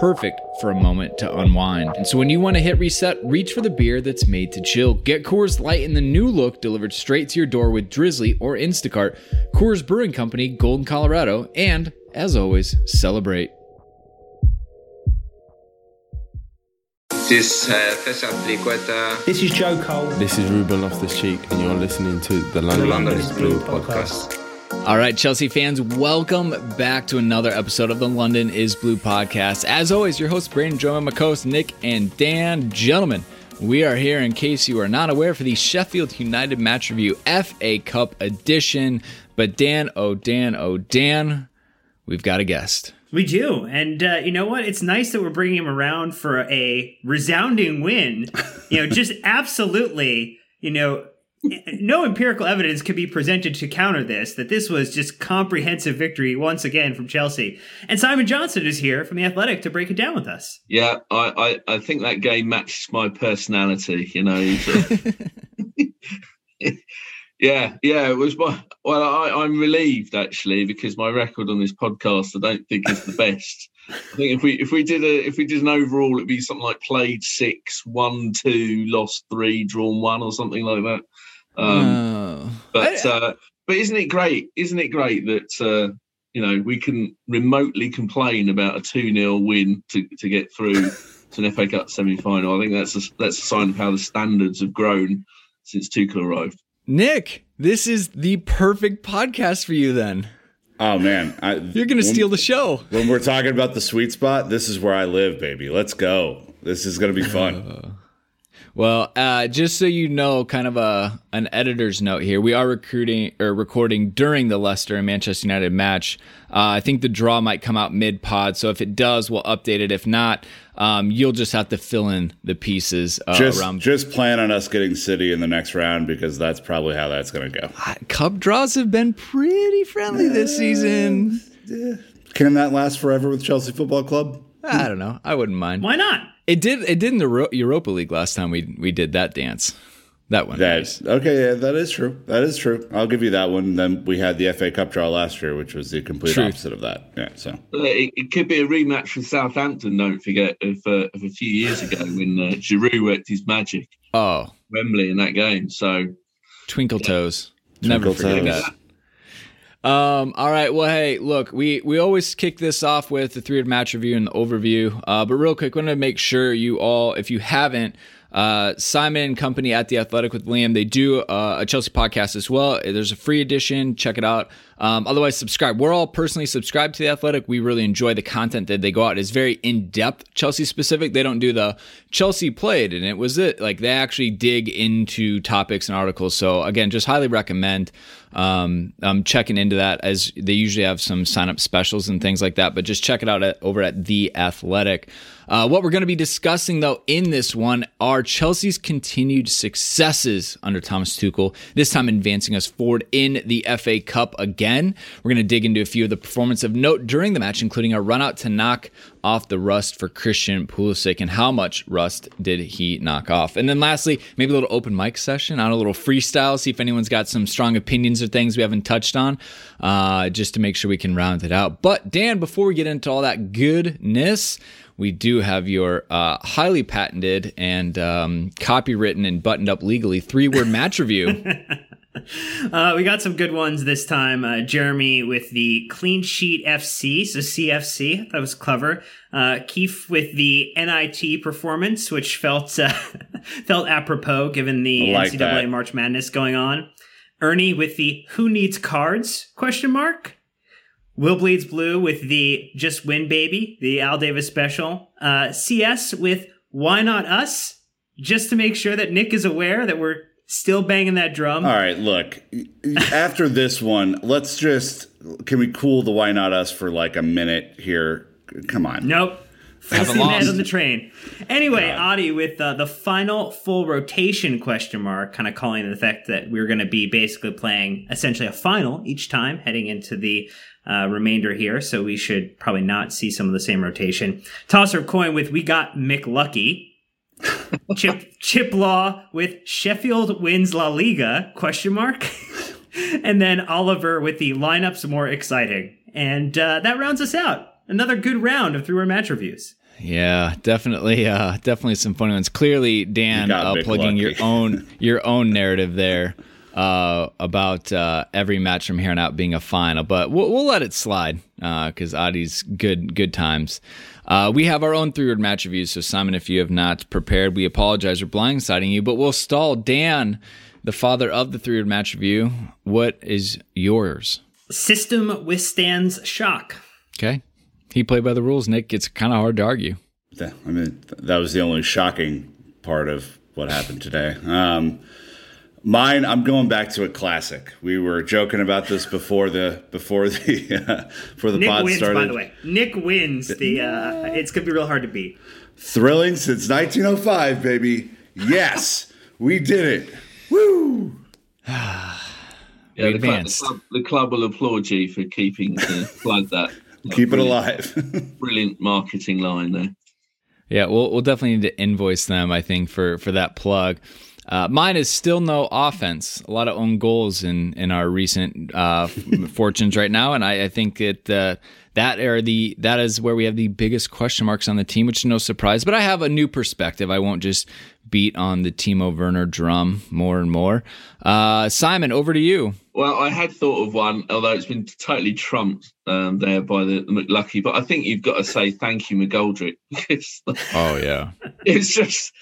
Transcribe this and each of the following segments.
perfect for a moment to unwind. And so when you want to hit reset, reach for the beer that's made to chill. Get Coors Light in the new look delivered straight to your door with Drizly or Instacart. Coors Brewing Company, Golden, Colorado, and as always, celebrate. This uh, This is Joe Cole. This is Ruben Loftus Cheek, and you're listening to the the London, London is is Blue Blue podcast. podcast. All right, Chelsea fans, welcome back to another episode of the London is Blue podcast. As always, your hosts, Brandon, my co-hosts, Nick and Dan. Gentlemen, we are here in case you are not aware for the Sheffield United match review FA Cup edition. But Dan, oh Dan, oh Dan, we've got a guest. We do. And uh, you know what? It's nice that we're bringing him around for a resounding win. You know, just absolutely, you know, no empirical evidence could be presented to counter this, that this was just comprehensive victory once again from Chelsea. And Simon Johnson is here from The Athletic to break it down with us. Yeah, I, I, I think that game matches my personality. You know, so- yeah, yeah. It was my well. I, I'm relieved actually because my record on this podcast I don't think is the best. I think if we if we did a if we did an overall, it'd be something like played six, won two, lost three, drawn one, or something like that. Um, Oh. but uh, but isn't it great? Isn't it great that uh, you know we can remotely complain about a two 0 win to, to get through to an FA Cup semi final? I think that's a, that's a sign of how the standards have grown since Tuchel arrived. Nick, this is the perfect podcast for you then. Oh man, I, You're going to when- steal the show. When we're talking about the sweet spot, this is where I live, baby. Let's go. This is gonna be fun. Well, uh, just so you know, kind of a an editor's note here. We are recruiting or recording during the Leicester and Manchester United match. Uh, I think the draw might come out mid pod, so if it does, we'll update it. If not, um, you'll just have to fill in the pieces uh, just around. just plan on us getting City in the next round because that's probably how that's gonna go. Cup draws have been pretty friendly this season. Can that last forever with Chelsea Football Club? I don't know. I wouldn't mind. Why not? It did. It did in the Europa League last time we we did that dance. That one. That's okay. Yeah, that is true. That is true. I'll give you that one. Then we had the FA Cup draw last year, which was the complete True. opposite of that. Yeah. So It, it could be a rematch with Southampton. Don't forget of, uh, of a few years ago when uh, Giroud worked his magic Oh, Wembley in that game. So twinkle toes. Never Twinkle forget toes. that. Um, all right. Well, hey, look, we we always kick this off with the three of match review and the overview. Uh, but real quick, want to make sure you all, if you haven't, uh, Simon and Company at the Athletic with Liam, they do uh, a Chelsea podcast as well. There's a free edition. Check it out. Um, otherwise, subscribe. We're all personally subscribed to the Athletic. We really enjoy the content that they go out. It's very in depth, Chelsea specific. They don't do the Chelsea played and it was it. Like they actually dig into topics and articles. So again, just highly recommend um, um, checking into that as they usually have some sign up specials and things like that. But just check it out at, over at The Athletic. Uh, what we're going to be discussing, though, in this one are Chelsea's continued successes under Thomas Tuchel, this time advancing us forward in the FA Cup again. We're going to dig into a few of the performance of note during the match, including a run out to knock off the rust for Christian Pulisic and how much rust did he knock off. And then lastly, maybe a little open mic session on a little freestyle, see if anyone's got some strong opinions or things we haven't touched on, uh, just to make sure we can round it out. But Dan, before we get into all that goodness, we do have your uh, highly patented and um, copywritten and buttoned up legally three word match review. Uh, we got some good ones this time. Uh, Jeremy with the clean sheet FC, so CFC. That was clever. Uh, Keith with the NIT performance, which felt uh, felt apropos given the like NCAA that. March Madness going on. Ernie with the Who Needs Cards question mark. Will Bleeds Blue with the Just Win Baby, the Al Davis special. Uh, CS with Why Not Us, just to make sure that Nick is aware that we're still banging that drum. All right, look. After this one, let's just can we cool the why not us for like a minute here? Come on. Nope. Full Haven't steam on the train. Anyway, Adi with uh, the final full rotation question mark, kind of calling the fact that we're going to be basically playing essentially a final each time heading into the uh, remainder here. So we should probably not see some of the same rotation. Tosser of coin with we got McLucky. Chip Chip Law with Sheffield wins La Liga question mark, and then Oliver with the lineups more exciting, and uh, that rounds us out. Another good round of three-word match reviews. Yeah, definitely, uh, definitely some funny ones. Clearly, Dan You uh, Mick plugging your own your own narrative there uh, about uh, every match from here on out being a final, but we'll, we'll let it slide because Adi's good good times. Uh, we have our own three word match reviews, so Simon, if you have not prepared, we apologize for blindsiding you, but we'll stall Dan, the father of the three word match review. What is yours? System withstands shock. Okay, he played by the rules. Nick, it's kind of hard to argue. Th- I mean, that was the only shocking part of what happened today. Um, mine, I'm going back to a classic. We were joking about this before the before the uh, before the Nick pod wins, started. by the way. Nick wins. The uh, it's gonna be real hard to beat. Thrilling since 1905, baby. Yes, we did it. Woo! Yeah, the club, the, club, the club will applaud you for keeping the plug that. That Keep it alive. Brilliant marketing line there. Yeah, we'll we'll definitely need to invoice them. I think for for that plug. Uh, mine is still no offense. A lot of own goals in in our recent uh, fortunes right now, and I, I think that uh, that are the that is where we have the biggest question marks on the team, which is no surprise. But I have a new perspective. I won't just beat on the Timo Werner drum more and more. Uh, Simon, over to you. Well, I had thought of one, although it's been totally trumped um, there by the, the McLucky. But I think you've got to say thank you, McGoldrick, Oh yeah, it's just,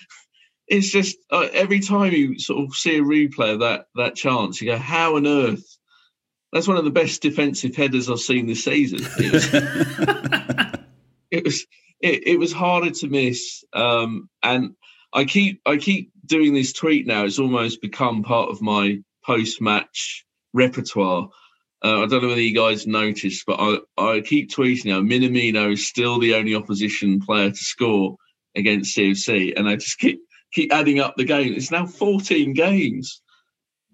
it's just uh, every time you sort of see a replay of that that chance, you go, "How on earth?" That's one of the best defensive headers I've seen this season. It was, it was, it, it was harder to miss, um, and I keep I keep doing this tweet now. It's almost become part of my post match repertoire. Uh, I don't know whether you guys noticed, but I, I keep tweeting now. Minamino is still the only opposition player to score against CFC, and I just keep keep adding up the game. It's now 14 games.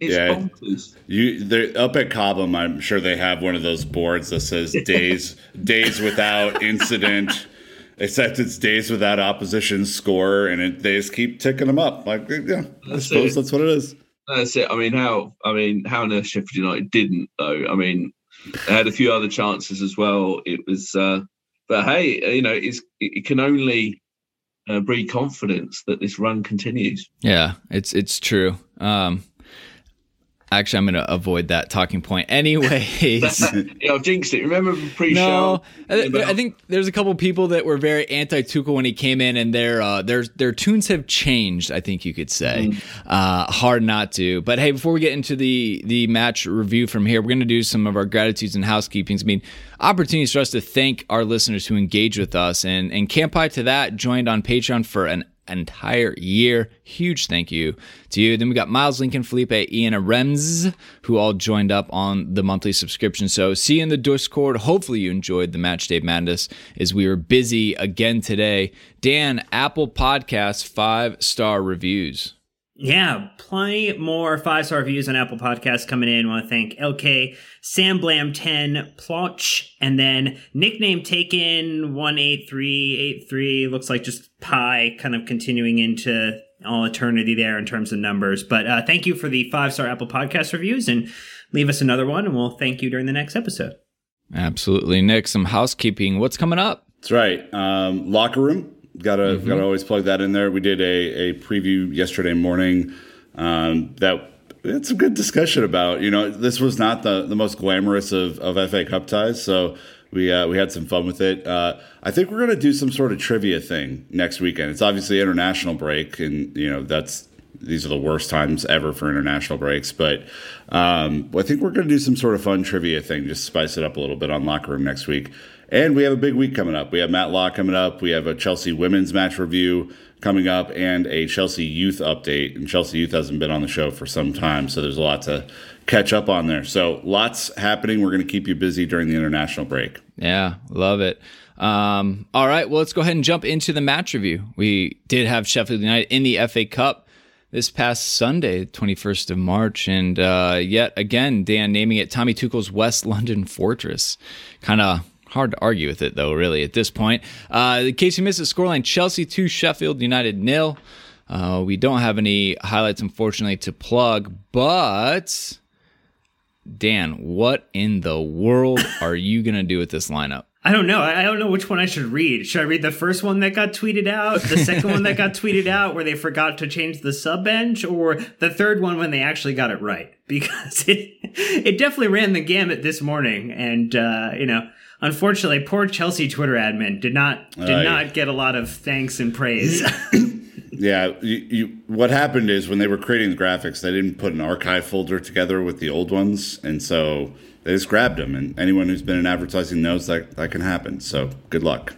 It's Yeah. bonkers. You they're up at Cobham. I'm sure they have one of those boards that says days days without incident. Except it's days without opposition score, and it, they just keep ticking them up. Like, yeah, I That's suppose it. that's what it is. That's it. I mean, how I mean, how on earth Sheffield United didn't though? I mean, they had a few other chances as well. It was, uh, but hey, you know, it's, it can only uh, breed confidence that this run continues. yeah, it's it's true. Um, actually, I'm going to avoid that talking point, anyways. yeah, I've jinxed it. Remember the pre-show? No, I, think there's a couple people that were very anti Tuchel when he came in, and their uh, their their tunes have changed. I think you could say. Uh, hard not to. But hey, before we get into the the match review from here, we're going to do some of our gratitudes and housekeepings. I mean, opportunities for us to thank our listeners who engage with us, and and Campai to that joined on Patreon for an entire year. Huge thank you to you. Then we got Miles Lincoln, Felipe, Ian, Rems, who all joined up on the monthly subscription. So see you in the Discord. Hopefully you enjoyed the Match Day Madness as we were busy again today. Dan, Apple Podcasts, five star reviews. Yeah, plenty more five star reviews on Apple Podcasts coming in. I want to thank LK, Sam Blam 10, Plotch, and then nickname taken 18383. Looks like just pi kind of continuing into all eternity there in terms of numbers. But uh, thank you for the five star Apple Podcast reviews and leave us another one, and we'll thank you during the next episode. Absolutely. Nick, some housekeeping. What's coming up? That's right. Um, locker room. Gotta gotta always plug that in there. We did a, a preview yesterday morning. Um, that it's a good discussion about. You know, this was not the the most glamorous of of FA Cup ties, so we uh, we had some fun with it. Uh, I think we're gonna do some sort of trivia thing next weekend. It's obviously international break, and you know that's these are the worst times ever for international breaks. But um, I think we're gonna do some sort of fun trivia thing, just spice it up a little bit on locker room next week. And we have a big week coming up. We have Matt Law coming up. We have a Chelsea women's match review coming up and a Chelsea youth update. And Chelsea youth hasn't been on the show for some time, so there's a lot to catch up on there. So lots happening. We're going to keep you busy during the international break. Yeah, love it. Um, all right, well, let's go ahead and jump into the match review. We did have Sheffield United in the FA Cup this past Sunday, 21st of March, and uh, yet again, Dan naming it Tommy Tuchel's West London Fortress. Kind of Hard to argue with it, though, really, at this point. Uh, in case you missed the scoreline, Chelsea 2, Sheffield United nil. Uh, we don't have any highlights, unfortunately, to plug, but Dan, what in the world are you going to do with this lineup? I don't know. I don't know which one I should read. Should I read the first one that got tweeted out, the second one that got tweeted out where they forgot to change the sub bench, or the third one when they actually got it right? Because it it definitely ran the gamut this morning, and uh, you know unfortunately, poor Chelsea Twitter admin did not did uh, not get a lot of thanks and praise. yeah, you, you, what happened is when they were creating the graphics, they didn't put an archive folder together with the old ones, and so they just grabbed them. And anyone who's been in advertising knows that that can happen. So good luck.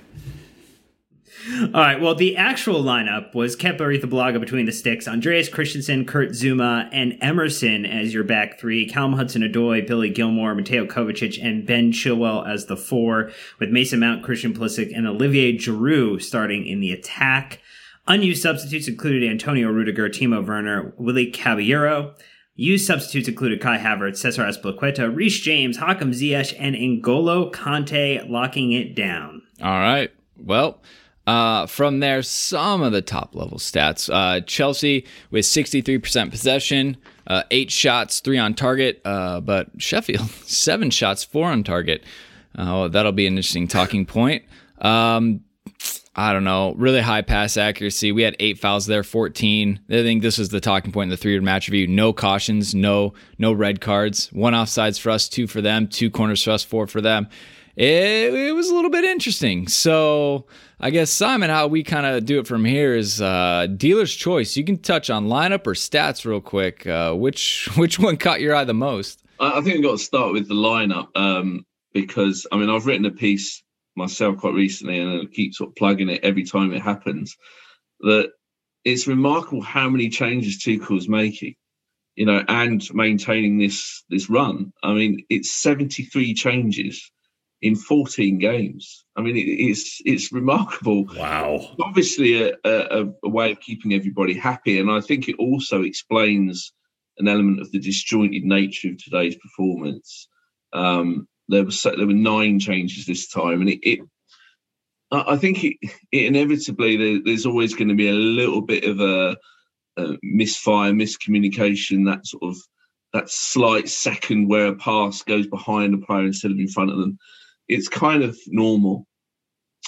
All right. Well, the actual lineup was Kepa Arrizabalaga between the sticks, Andreas Christensen, Kurt Zouma, and Emerson as your back three, Callum Hudson-Odoi, Billy Gilmour, Mateo Kovacic, and Ben Chilwell as the four, with Mason Mount, Christian Pulisic, and Olivier Giroud starting in the attack. Unused substitutes included Antonio Rudiger, Timo Werner, Willy Caballero. Used substitutes included Kai Havertz, Cesar Azpilicueta, Reece James, Hakim Ziyech, and N'Golo Kante locking it down. All right. Well, uh, from there, some of the top level stats. Uh, Chelsea with 63% possession, uh, eight shots, three on target, uh, but Sheffield, seven shots, four on target. Uh, that'll be an interesting talking point. Um, I don't know, really high pass accuracy. We had eight fouls there, 14. I think this was the talking point in the three-year match review. No cautions, no no red cards. One offsides for us, two for them, two corners for us, four for them. It, it was a little bit interesting. So I guess Simon, how we kind of do it from here is uh, dealer's choice. You can touch on lineup or stats real quick. Uh, which which one caught your eye the most? I think we've got to start with the lineup um, because I mean I've written a piece myself quite recently, and I keep sort of plugging it every time it happens. That it's remarkable how many changes Tuchel's making, you know, and maintaining this this run. I mean, it's seventy three changes in 14 games. I mean, it, it's it's remarkable. Wow. Obviously, a, a, a, way of keeping everybody happy, and I think it also explains an element of the disjointed nature of today's performance. Um, there was there were nine changes this time, and it. it I think it, it inevitably there, there's always going to be a little bit of a, a misfire, miscommunication, that sort of that slight second where a pass goes behind a player instead of in front of them it's kind of normal.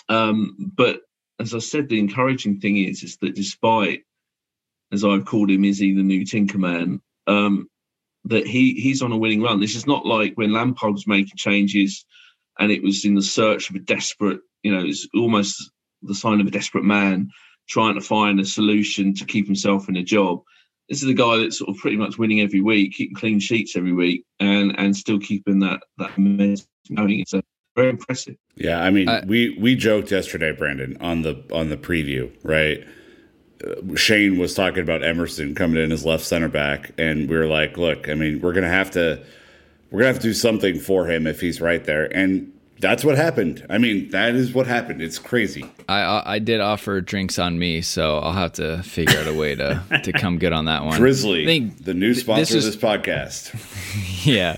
Um, but as I said, the encouraging thing is is that despite, as I've called him, Izzy the new Tinkerman, um, that he he's on a winning run. This is not like when Lampard was making changes, and it was in the search of a desperate, you know, it's almost the sign of a desperate man trying to find a solution to keep himself in a job. This is a guy that's sort of pretty much winning every week, keeping clean sheets every week, and and still keeping that that momentum going. Very impressive. Yeah, I mean, uh, we we joked yesterday, Brandon, on the on the preview, right? Uh, Shane was talking about Emerson coming in as left center back, and we were like, "Look, I mean, we're gonna have to, we're gonna have to do something for him if he's right there." And that's what happened. I mean, that is what happened. It's crazy. I I did offer drinks on me, so I'll have to figure out a way to to come good on that one. Drizly, think, the new sponsor this is, of this podcast. yeah.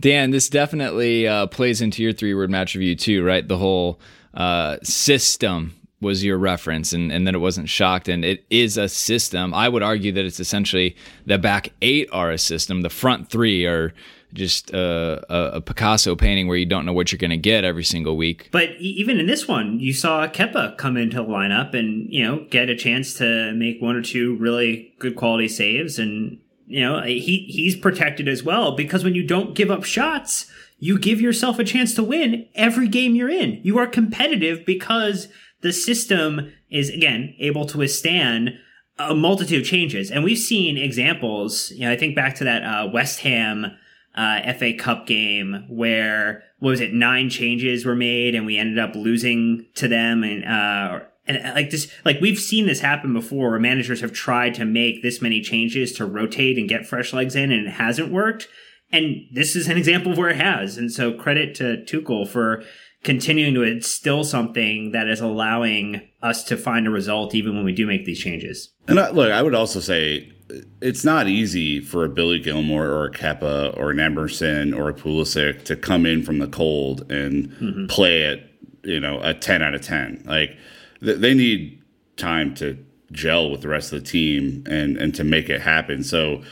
Dan, this definitely uh, plays into your three word match review too, right? The whole uh, system was your reference and, and then it wasn't shocked and it is a system. I would argue that it's essentially the back eight are a system. The front three are just uh, a, picasso painting where you don't know what you're going to get every single week. But even in this one you saw kepa come into the lineup and you know get a chance to make one or two really good quality saves and you know, he he's protected as well because when you don't give up shots, you give yourself a chance to win every game you're in. You are competitive because the system is again able to withstand a multitude of changes, and we've seen examples. You know, I think back to that uh, West Ham uh, FA Cup game where what was it nine changes were made and we ended up losing to them and uh, and uh, like this like we've seen this happen before where managers have tried to make this many changes to rotate and get fresh legs in and it hasn't worked and this is an example of where it has and so credit to Tuchel for continuing to instill something that is allowing us to find a result even when we do make these changes and I, look I would also say it's not easy for a Billy Gilmour or a Kepa or an Emerson or a Pulisic to come in from the cold and mm-hmm. play it, you know, a 10 out of 10. Like, they need time to gel with the rest of the team and and to make it happen. So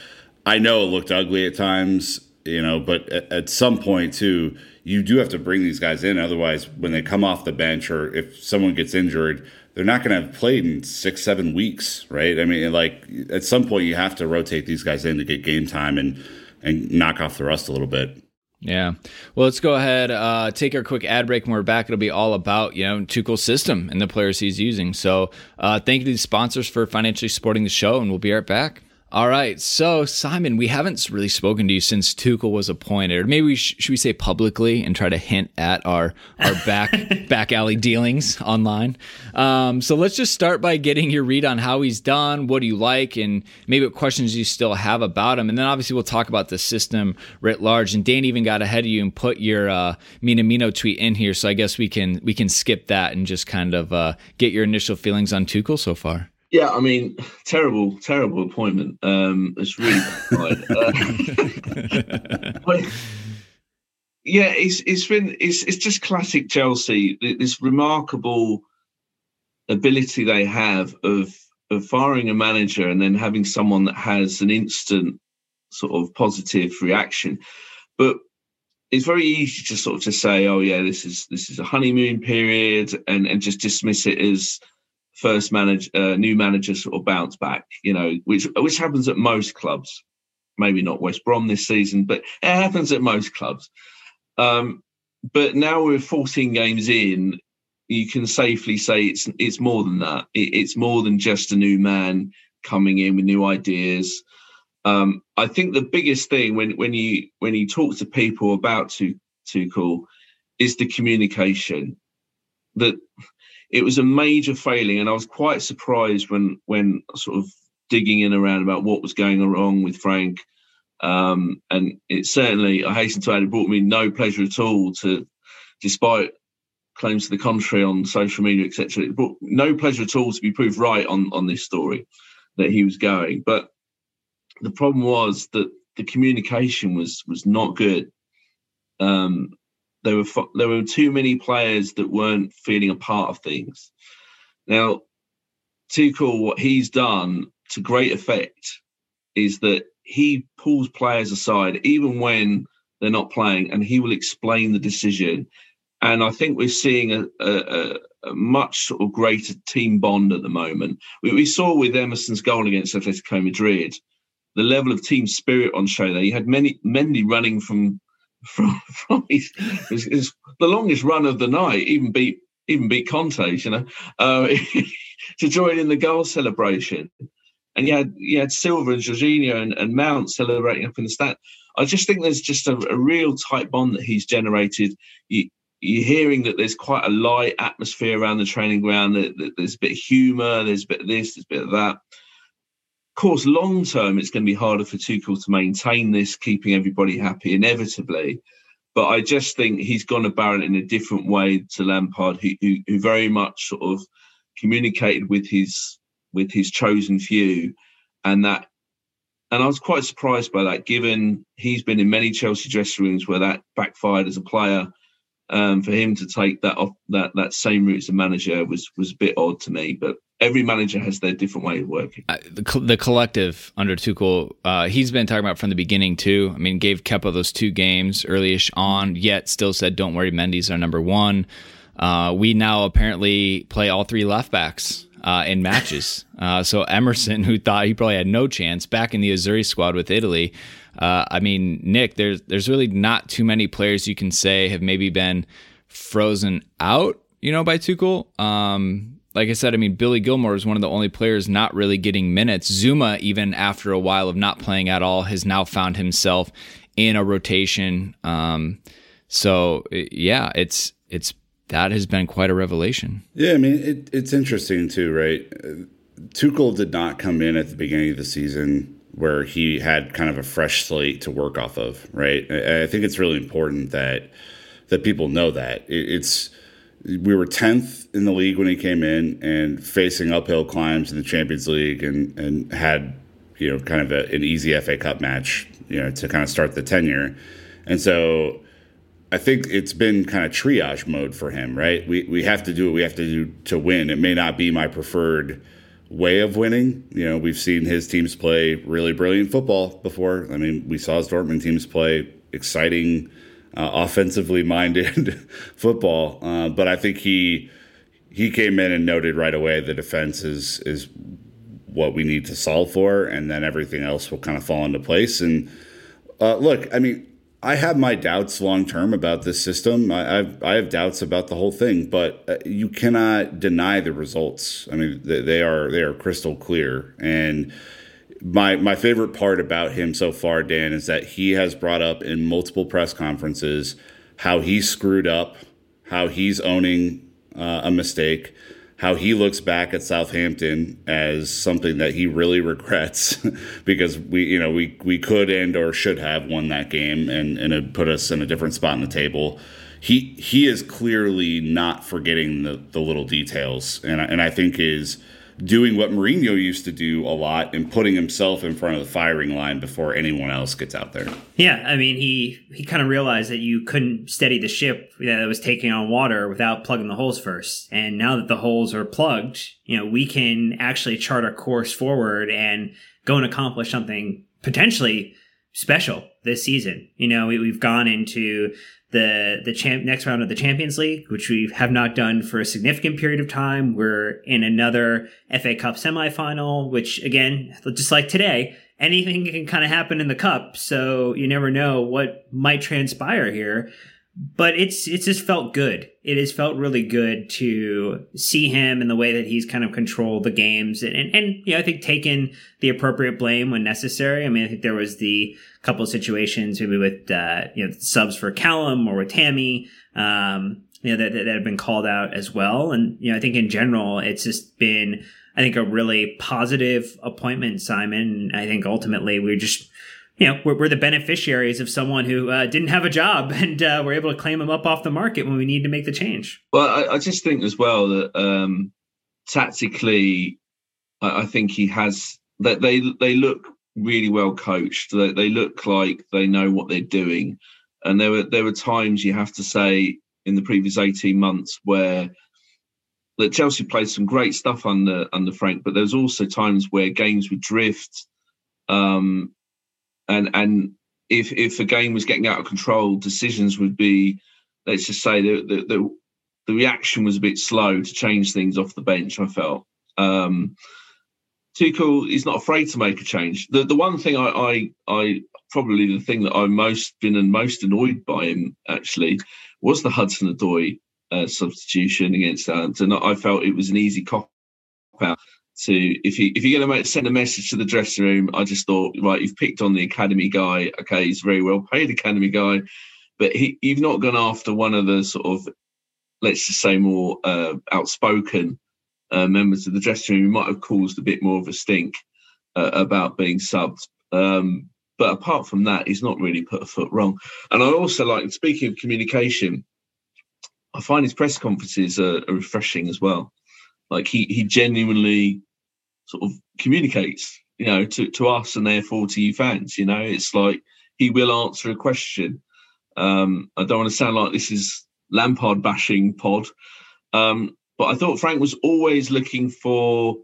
I know it looked ugly at times, you know, but at, at, some point too, you do have to bring these guys in. Otherwise, when they come off the bench or if someone gets injured, they're not going to have played in six, seven weeks, right? I mean, like at some point, you have to rotate these guys in to get game time and and knock off the rust a little bit. Yeah. Well, let's go ahead, uh, take our quick ad break. When we're back, it'll be all about, you know, Tuchel's system and the players he's using. So uh, thank you to the sponsors for financially supporting the show, and we'll be right back. All right. So, Simon, we haven't really spoken to you since Tuchel was appointed. Or maybe we sh- should we say publicly and try to hint at our our back back alley dealings online. Um, so let's just start by getting your read on how he's done. What do you like, and maybe what questions you still have about him. And then obviously we'll talk about the system writ large. And Dan even got ahead of you and put your uh, Minamino tweet in here. So I guess we can we can skip that and just kind of uh, get your initial feelings on Tuchel so far. Yeah, I mean, terrible, terrible appointment. Um, it's really bad. uh, yeah, it's it's been it's it's just classic Chelsea. This remarkable ability they have of of firing a manager and then having someone that has an instant sort of positive reaction. But it's very easy to sort of to say, oh yeah, this is this is a honeymoon period, and and just dismiss it as first manager, uh, new manager sort of bounce back, you know, which which happens at most clubs. Maybe not West Brom this season, but it happens at most clubs. Um, but now we're 14 games in, you can safely say it's it's more than that. It, it's more than just a new man coming in with new ideas. Um, I think the biggest thing when when you when you talk to people about Tuchel is the communication. That it was a major failing, and I was quite surprised when when sort of digging in around about what was going wrong with Frank. Um, and it certainly, I hasten to add, it brought me no pleasure at all to, despite claims to the contrary on social media, etc. It brought no pleasure at all to be proved right on on this story that he was going. But the problem was that the communication was was not good. Um, there were there were too many players that weren't feeling a part of things. Now, Tuchel, what he's done to great effect is that he pulls players aside even when they're not playing, and he will explain the decision. And I think we're seeing a, a, a much sort of greater team bond at the moment. We, we, saw with Emerson's goal against Atletico Madrid the level of team spirit on show there. You had many Mendy running from from, from his, his, his, the longest run of the night, even beat even beat Kante's, you know, uh, to join in the goal celebration. And you had you had Silva and Jorginho and, and Mount celebrating up in the stand. I just think there's just a, a real tight bond that he's generated. You, you're hearing that there's quite a light atmosphere around the training ground. That, that there's a bit of humour, there's a bit of this, there's a bit of that course, long term, it's going to be harder for Tuchel to maintain this, keeping everybody happy inevitably. But I just think he's gone about it in a different way to Lampard, who, who, who very much sort of communicated with his with his chosen few, and that. And I was quite surprised by that, given he's been in many Chelsea dressing rooms where that backfired as a player. Um, for him to take that off that that same route as a manager was was a bit odd to me. But every manager has their different way of working. Uh, the, the, collective under Tuchel, uh, he's been talking about from the beginning too. I mean, gave Kepa those two games earlyish on, yet still said, "Don't worry, Mendy's our number one." Uh, we now apparently play all three left backs. uh, in matches. Uh, so Emerson, who thought he probably had no chance, back in the Azzurri squad with Italy. Uh, I mean, Nick, there's there's really not too many players you can say have maybe been frozen out, you know, by Tuchel. Um, like I said, I mean, Billy Gilmour is one of the only players not really getting minutes. Zouma, even after a while of not playing at all, has now found himself in a rotation. Um, so yeah, it's it's that has been quite a revelation. Yeah, I mean, it, it's interesting too, right? Tuchel did not come in at the beginning of the season where he had kind of a fresh slate to work off of, right? I think it's really important that that people know that it's we were 10th in the league when he came in and facing uphill climbs in the Champions League and and had you know kind of a, an easy FA Cup match you know to kind of start the tenure, and so I think it's been kind of triage mode for him, right? We we have to do what we have to do to win. It may not be my preferred way of winning. You know, we've seen his teams play really brilliant football before. I mean, we saw his Dortmund teams play exciting uh, offensively minded football. Uh, but I think he he came in and noted right away the defense is is what we need to solve for, and then everything else will kind of fall into place. And uh, look, I mean, I have my doubts long term about this system. I, I've I have doubts about the whole thing, but uh, you cannot deny the results. I mean, they, they are they are crystal clear, and my my favorite part about him so far, Dan, is that he has brought up in multiple press conferences how he screwed up, how he's owning uh, a mistake, how he looks back at Southampton as something that he really regrets because we you know we we could and or should have won that game and and it put us in a different spot in the table. He he is clearly not forgetting the the little details and and I think is doing what Mourinho used to do a lot and putting himself in front of the firing line before anyone else gets out there. Yeah, I mean, he he kind of realized that you couldn't steady the ship that was taking on water without plugging the holes first. And now that the holes are plugged, you know, we can actually chart a course forward and go and accomplish something potentially special this season. You know, we, have gone into the the champ next round of the Champions League, which we have not done for a significant period of time. We're in another FA Cup semifinal, which again, just like today, anything can kind of happen in the cup, so you never know what might transpire here but it's it's just felt good. It has felt really good to see him and the way that he's kind of controlled the games and and, and you know I think taken the appropriate blame when necessary. I mean I think there was the couple of situations maybe with uh, you know subs for Callum or with Tammy. Um, you know that, that have been called out as well, and you know I think in general it's just been I think a really positive appointment, Simon. I think ultimately we're just you know, we're, we're the beneficiaries of someone who uh, didn't have a job and uh, we're able to claim them up off the market when we need to make the change. Well, I, I just think as well that um, tactically, I, I, think he has that they they look really well coached. They, they look like they know what they're doing, and there were there were times you have to say in the previous eighteen months where that Chelsea played some great stuff under under Frank, but there's also times where games would drift. Um, and and if if the game was getting out of control, decisions would be, let's just say, the the, the, the reaction was a bit slow to change things off the bench. I felt. Um, Tuchel is not afraid to make a change. The the one thing I, I, I probably the thing that I've most been and most annoyed by him actually was the Hudson Odoi uh, substitution against Southampton. I felt it was an easy cop out to if you if you're going to send a message to the dressing room, I just thought right, you've picked on the academy guy. Okay, he's very well paid academy guy, but he, you've not gone after one of the sort of let's just say more uh, outspoken uh, members of the dressing room who might have caused a bit more of a stink uh, about being subbed. Um, but apart from that, he's not really put a foot wrong. And I also like speaking of communication. I find his press conferences are, are refreshing as well. Like he he genuinely sort of communicates, you know, to, to us and therefore to you fans. You know, it's like he will answer a question. Um, I don't want to sound like this is Lampard bashing pod, um, but I thought Frank was always looking for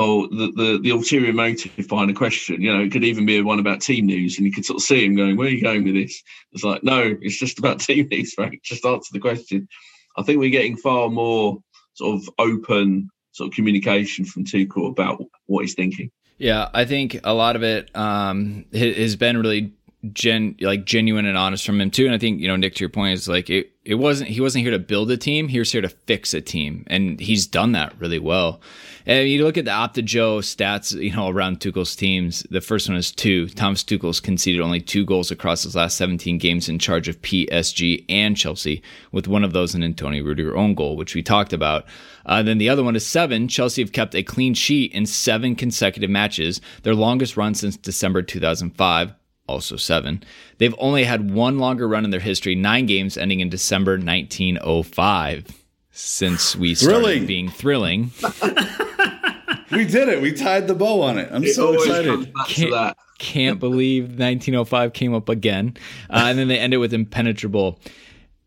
oh the, the the ulterior motive behind a question. You know, it could even be one about team news, and you could sort of see him going, "Where are you going with this?" It's like, no, it's just about team news, Frank. Just answer the question. I think we're getting far more sort of open sort of communication from Tuchel about what he's thinking. Yeah, I think a lot of it um, has been really gen like genuine and honest from him too. And I think you know Nick, to your point, is like it. It wasn't he wasn't here to build a team. He was here to fix a team, and he's done that really well. And you look at the Opta-Joe stats, you know, around Tuchel's teams. The first one is two. Thomas Tuchel's conceded only two goals across his last 17 games in charge of PSG and Chelsea, with one of those an Antonio Rudiger own goal, which we talked about. Uh, then the other one is seven. Chelsea have kept a clean sheet in seven consecutive matches, their longest run since December 2005 also seven. They've only had one longer run in their history, nine games ending in December 1905. Since we started Thrilling. being thrilling, We did it. We tied the bow on it. I'm It so excited. Can't- that. can't believe 1905 came up again. Uh, and then they ended with impenetrable.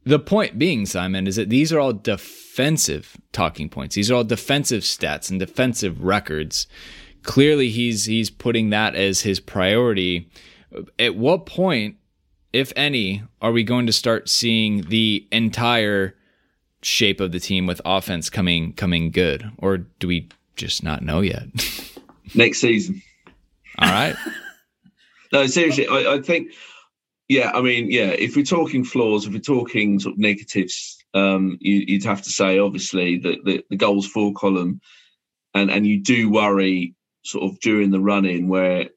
The point being, Simon, is that these are all defensive talking points. These are all defensive stats and defensive records. Clearly, he's he's putting that as his priority. At what point, if any, are we going to start seeing the entire shape of the team with offense coming coming good, or do we just not know yet? next season. all right. No, seriously, I, I think, yeah, I mean, yeah, if we're talking flaws, if we're talking sort of negatives, um, you, you'd have to say, obviously, that the, the goals for column, and and you do worry sort of during the run in where,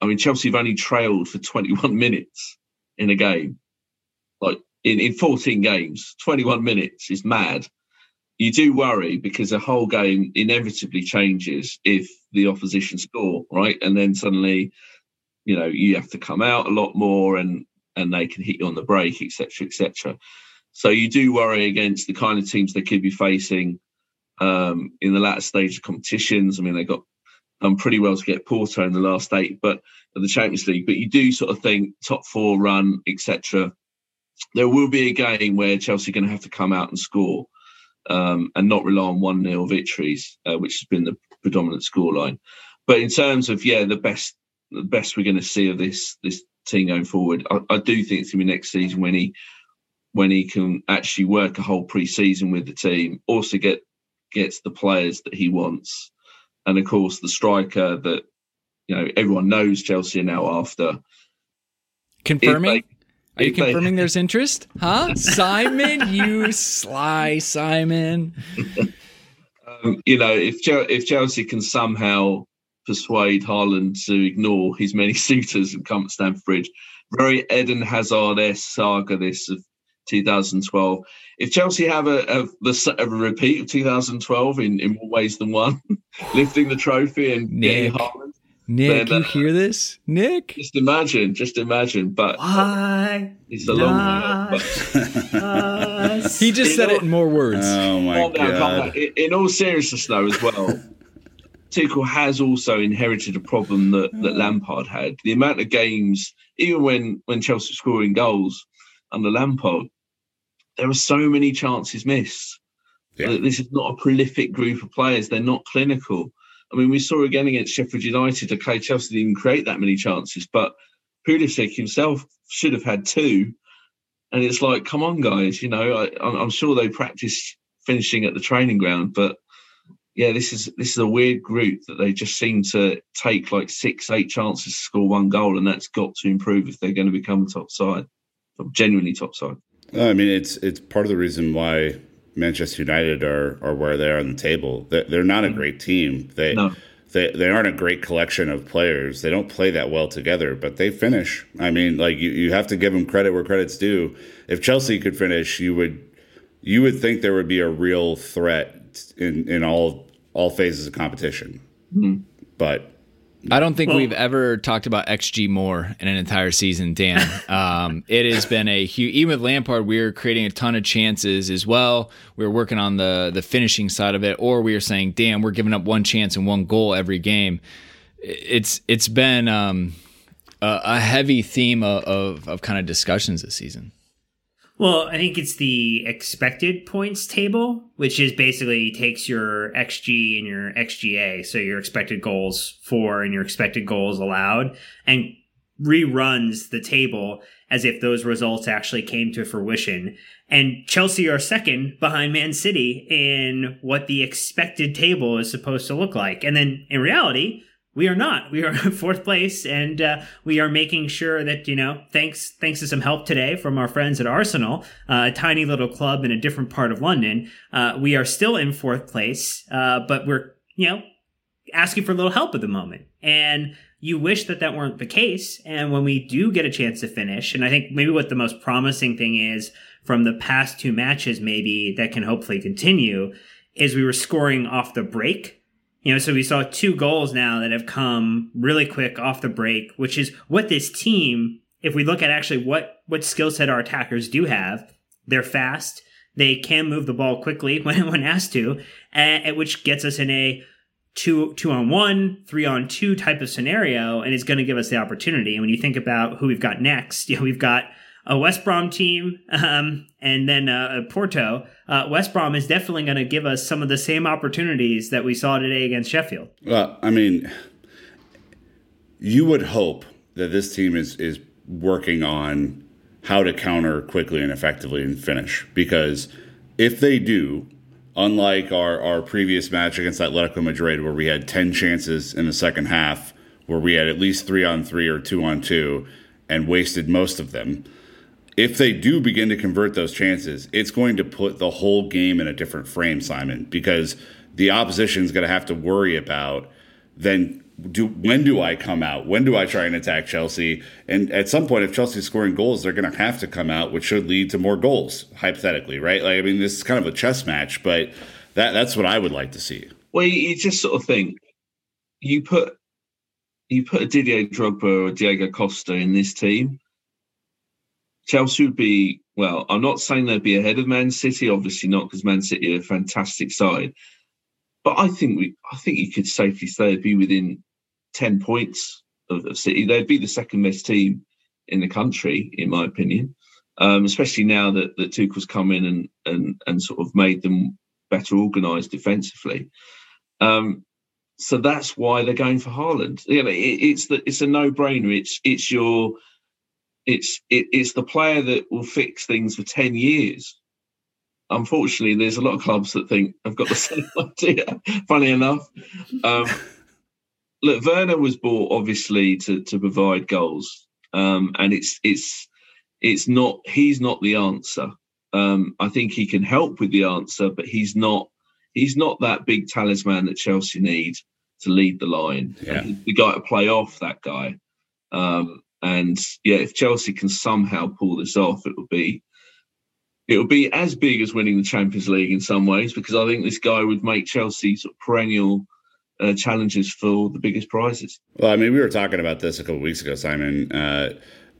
I mean, Chelsea have only trailed for 21 minutes in a game, like in, in 14 games, 21 minutes is mad. You do worry because the whole game inevitably changes if the opposition score, right? And then suddenly you know you have to come out a lot more and and they can hit you on the break etc etc so you do worry against the kind of teams they could be facing um in the latter stage of competitions i mean they got done pretty well to get porto in the last eight but of the champions league but you do sort of think top four run etc there will be a game where chelsea are going to have to come out and score um, and not rely on one nil victories uh, which has been the predominant scoreline but in terms of yeah the best the best we're going to see of this this team going forward. I, I do think it's going to be next season when he when he can actually work a whole pre-season with the team, also get gets the players that he wants, and of course the striker that you know everyone knows Chelsea are now after. Confirming? Are you if they- confirming there's interest? Huh? Simon, you sly Simon. Um, you know, if if Chelsea can somehow persuade Haaland to ignore his many suitors and come to Stamford Bridge, very Eden Hazard-esque saga this of 2012. If Chelsea have a, a, the, s- a repeat of 2012 in, in more ways than one, lifting the trophy and getting Nick. Haaland, Nick, Then, you uh, hear this? Nick? just imagine, just imagine. But Why it's a long way off. But us? He just You said know- it in more words. Oh my Calm down, god. down. In, in all seriousness, though, as well, Tuchel has also inherited a problem that, that Lampard had. The amount of games, even when when Chelsea were scoring goals under Lampard, there were so many chances missed. Yeah. This is not a prolific group of players. They're not clinical. I mean, we saw again against Sheffield United. Okay, Chelsea didn't create that many chances, but Pulisic himself should have had two. And it's like, come on, guys. You know, I, I'm I'm sure they practice finishing at the training ground, but yeah, this is this is a weird group that they just seem to take like six, eight chances to score one goal, and that's got to improve if they're going to become top side, genuinely top side. I mean, it's it's part of the reason why Manchester United are are where they are on the table. They're, they're not a mm. great team. They No. they they aren't a great collection of players. They don't play that well together, but they finish. I mean, like you, you have to give them credit where credit's due. If Chelsea could finish, you would you would think there would be a real threat in in all all phases of competition. Mm. But I don't think Well- we've ever talked about XG more in an entire season, Dan. Um, it has been a huge. Even with Lampard, we are creating a ton of chances as well. We are working on the the finishing side of it, or we are saying, "Damn, we're giving up one chance and one goal every game." It's it's been um, a, a heavy theme of, of of kind of discussions this season. Well, I think it's the expected points table, which is basically takes your XG and your XGA, so your expected goals for and your expected goals allowed, and reruns the table as if those results actually came to fruition. And Chelsea are second behind Man City in what the expected table is supposed to look like. And then in reality, we are not. We are fourth place, and uh, we are making sure that you know, thanks thanks to some help today from our friends at Arsenal, uh, a tiny little club in a different part of London. Uh, we are still in fourth place, uh, but we're you know asking for a little help at the moment, and you wish that that weren't the case. And when we do get a chance to finish, and I think maybe what the most promising thing is from the past two matches, maybe that can hopefully continue, is we were scoring off the break. You know, so we saw two goals now that have come really quick off the break, which is what this team, if we look at actually what what skill set our attackers do have, they're fast, they can move the ball quickly when when asked to, and, which gets us in a two two on one, three on two type of scenario, and is going to give us the opportunity. And when you think about who we've got next, you know, we've got a West Brom team, um, and then uh, Porto. Uh, West Brom is definitely going to give us some of the same opportunities that we saw today against Sheffield. Well, I mean, you would hope that this team is is working on how to counter quickly and effectively and finish because if they do unlike our, our previous match against Atletico Madrid, where we had 10 chances in the second half, where we had at least three on three or two on two and wasted most of them. If they do begin to convert those chances, it's going to put the whole game in a different frame, Simon, because the opposition is going to have to worry about then do when do I come out? When do I try and attack Chelsea? And at some point, if Chelsea's scoring goals, they're going to have to come out, which should lead to more goals, hypothetically, right? Like, I mean, this is kind of a chess match, but that that's what I would like to see. Well, you just sort of think you put you put a Didier Drogba or Diego Costa in this team, Chelsea would be well. I'm not saying they'd be ahead of Man City, obviously not, because Man City are a fantastic side. But I think we, I think you could safely say they'd be within 10 points of, of City. They'd be the second best team in the country, in my opinion, um, especially now that, that Tuchel's come in and, and, and sort of made them better organised defensively. Um, so that's why they're going for Haaland. You know, it, it's the it's a no brainer. It's it's your it's it, it's the player that will fix things for ten years. Unfortunately, there's a lot of clubs that think I've got the same idea. Funny enough, um, look, Werner was bought obviously to to provide goals, um, and it's it's it's not he's not the answer. Um, I think he can help with the answer, but he's not he's not that big talisman that Chelsea need to lead the line. Yeah. The guy to play off that guy. Um, and yeah, if Chelsea can somehow pull this off, it would be it would be as big as winning the Champions League in some ways because I think this guy would make Chelsea sort of perennial uh, challenges for the biggest prizes. Well, I mean, we were talking about this a couple weeks ago, Simon. Uh,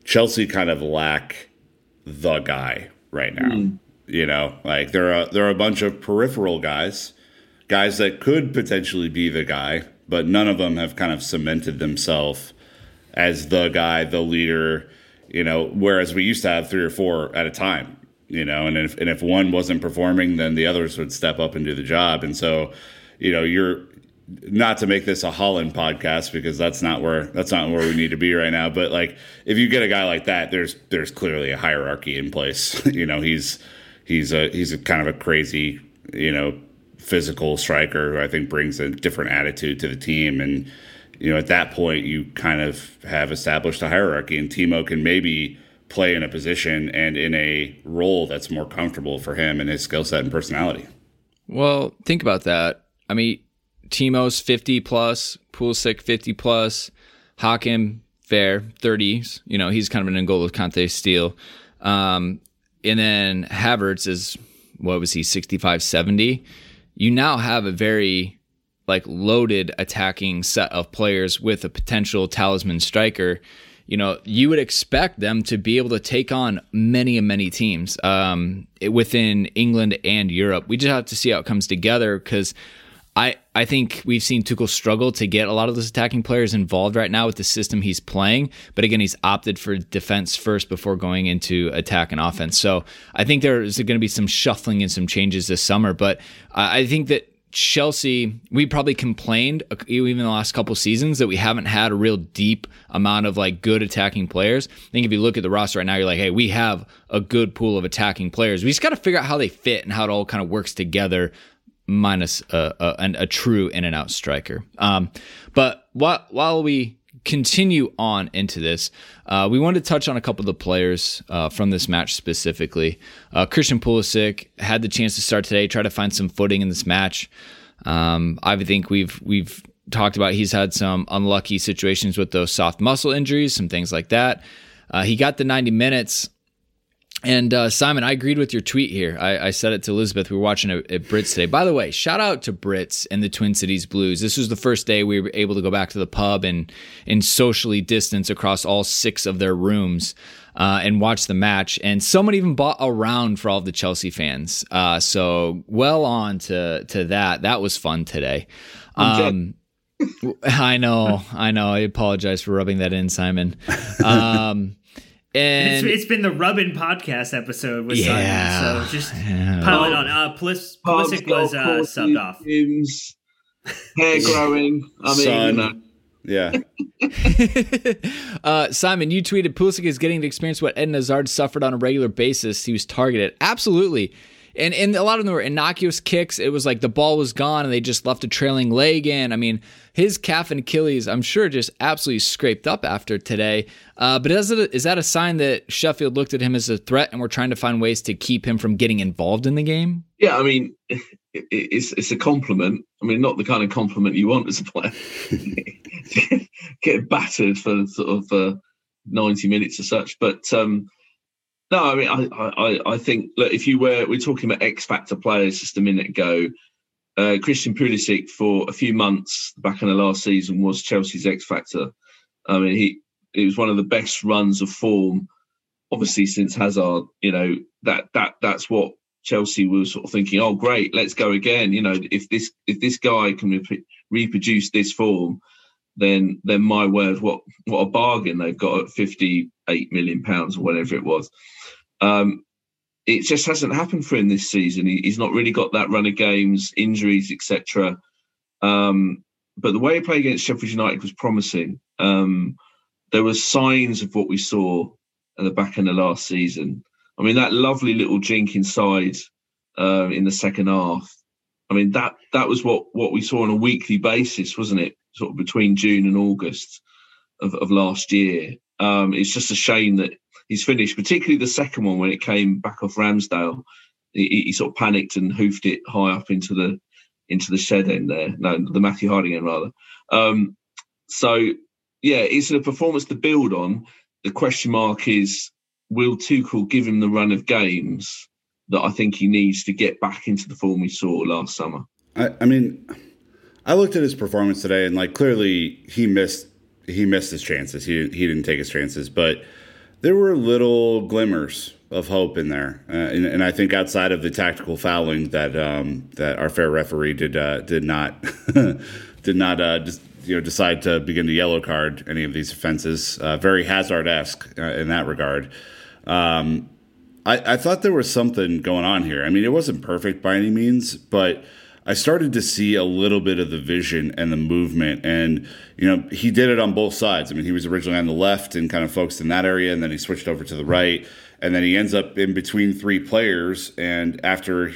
Chelsea kind of lack the guy right now. Mm. You know, like there are there are a bunch of peripheral guys, guys that could potentially be the guy, but none of them have kind of cemented themselves as the guy, the leader. You know, whereas we used to have three or four at a time. You know, and if and if one wasn't performing, then the others would step up and do the job. And so, you know, you're not to make this a Haaland podcast because that's not where that's not where we need to be right now. But like, if you get a guy like that, there's there's clearly a hierarchy in place. you know, he's he's a he's a kind of a crazy you know physical striker who I think brings a different attitude to the team. And you know, at that point, you kind of have established a hierarchy, and Timo can maybe play in a position and in a role that's more comfortable for him and his skill set and personality. Well, think about that. I mean, Timo's 50 plus, Pulisic 50 plus, Hakim fair 30s. You know, he's kind of an N'Golo Kante steal. Um, and then Havertz is, what was he, 65, 70. You now have a very like loaded attacking set of players with a potential talisman striker. You know, you would expect them to be able to take on many and many teams um, within England and Europe. We just have to see how it comes together because I, I think we've seen Tuchel struggle to get a lot of those attacking players involved right now with the system he's playing. But again, he's opted for defense first before going into attack and offense. So I think there's going to be some shuffling and some changes this summer. But I think that Chelsea, we probably complained uh, even the last couple seasons that we haven't had a real deep amount of like good attacking players. I think if you look at the roster right now, you're like, hey, we have a good pool of attacking players. We just got to figure out how they fit and how it all kind of works together, minus a, a, a true in and out striker. Um, but while while we continue on into this, uh, we wanted to touch on a couple of the players uh, from this match specifically. Uh, Christian Pulisic had the chance to start today, try to find some footing in this match. Um, I think we've we've talked about he's had some unlucky situations with those soft muscle injuries, some things like that. Uh, he got the 90 minutes. And uh, Simon, I agreed with your tweet here. I, I said it to Elizabeth. We were watching it at Brits today. By the way, shout out to Brits and the Twin Cities Blues. This was the first day we were able to go back to the pub and and socially distance across all six of their rooms uh, and watch the match. And someone even bought a round for all the Chelsea fans. Uh, so well on to to that. That was fun today. Um, I know, I know. I apologize for rubbing that in, Simon. Um, and it's, it's been the Rubbin podcast episode with Yeah. Simon, so just Yeah. pile it on. Uh, Pulis, Pubs, Pulisic was uh, subbed off. gyms, hair growing. I mean, Sun. you know, Yeah. uh, Simon, you tweeted Pulisic is getting to experience what Eden Hazard suffered on a regular basis. He was targeted. Absolutely. And, and a lot of them were innocuous kicks. It was like the ball was gone and they just left a trailing leg in. I mean, his calf and Achilles, I'm sure, just absolutely scraped up after today. Uh, but is, it, is that a sign that Sheffield looked at him as a threat and we're trying to find ways to keep him from getting involved in the game? yeah, I mean, it's it's a compliment. I mean, not the kind of compliment you want as a player. Get battered for sort of uh, ninety minutes or such, but um, no, I mean, I, I I think look, if you were we're talking about X factor players just a minute ago. Uh, Christian Pulisic for a few months back in the last season was Chelsea's X factor. I mean, he it was one of the best runs of form, obviously since Hazard. You know that that that's what Chelsea was sort of thinking. Oh, great, let's go again. You know, if this if this guy can re- reproduce this form, then then my word, what what a bargain they've got at fifty eight million pounds or whatever it was. Um, it just hasn't happened for him this season. He, he's not really got that run of games, injuries, etc. Um, but the way he played against Sheffield United was promising. Um, there were signs of what we saw at the back end of last season. I mean, that lovely little jink inside uh, in the second half. I mean, that that was what what we saw on a weekly basis, wasn't it? Sort of between June and August of, of last year. Um, it's just a shame that he's finished, particularly the second one when it came back off Ramsdale. He, he sort of panicked and hoofed it high up into the into the shed end there. No, the Matthew Harding end rather. Um, so yeah, it's a performance to build on. The question mark is will Tuchel give him the run of games that I think he needs to get back into the form we saw last summer? I, I mean, I looked at his performance today, and like clearly he missed he missed his chances. He he didn't take his chances, but there were little glimmers of hope in there, uh, and, and I think outside of the tactical fouling that um, that our fair referee did uh, did not did not uh, just, you know decide to begin to yellow card any of these offenses. Uh, very Hazard esque uh, in that regard. Um, I, I thought there was something going on here. I mean, it wasn't perfect by any means, but I started to see a little bit of the vision and the movement. And, you know, he did it on both sides. I mean, he was originally on the left and kind of focused in that area, and then he switched over to the right. And then he ends up in between three players. And after,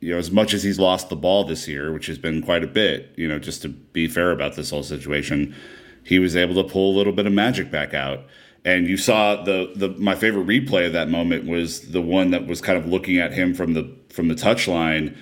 you know, as much as he's lost the ball this year, which has been quite a bit, you know, just to be fair about this whole situation, he was able to pull a little bit of magic back out. And you saw the the my favorite replay of that moment was the one that was kind of looking at him from the from the touchline,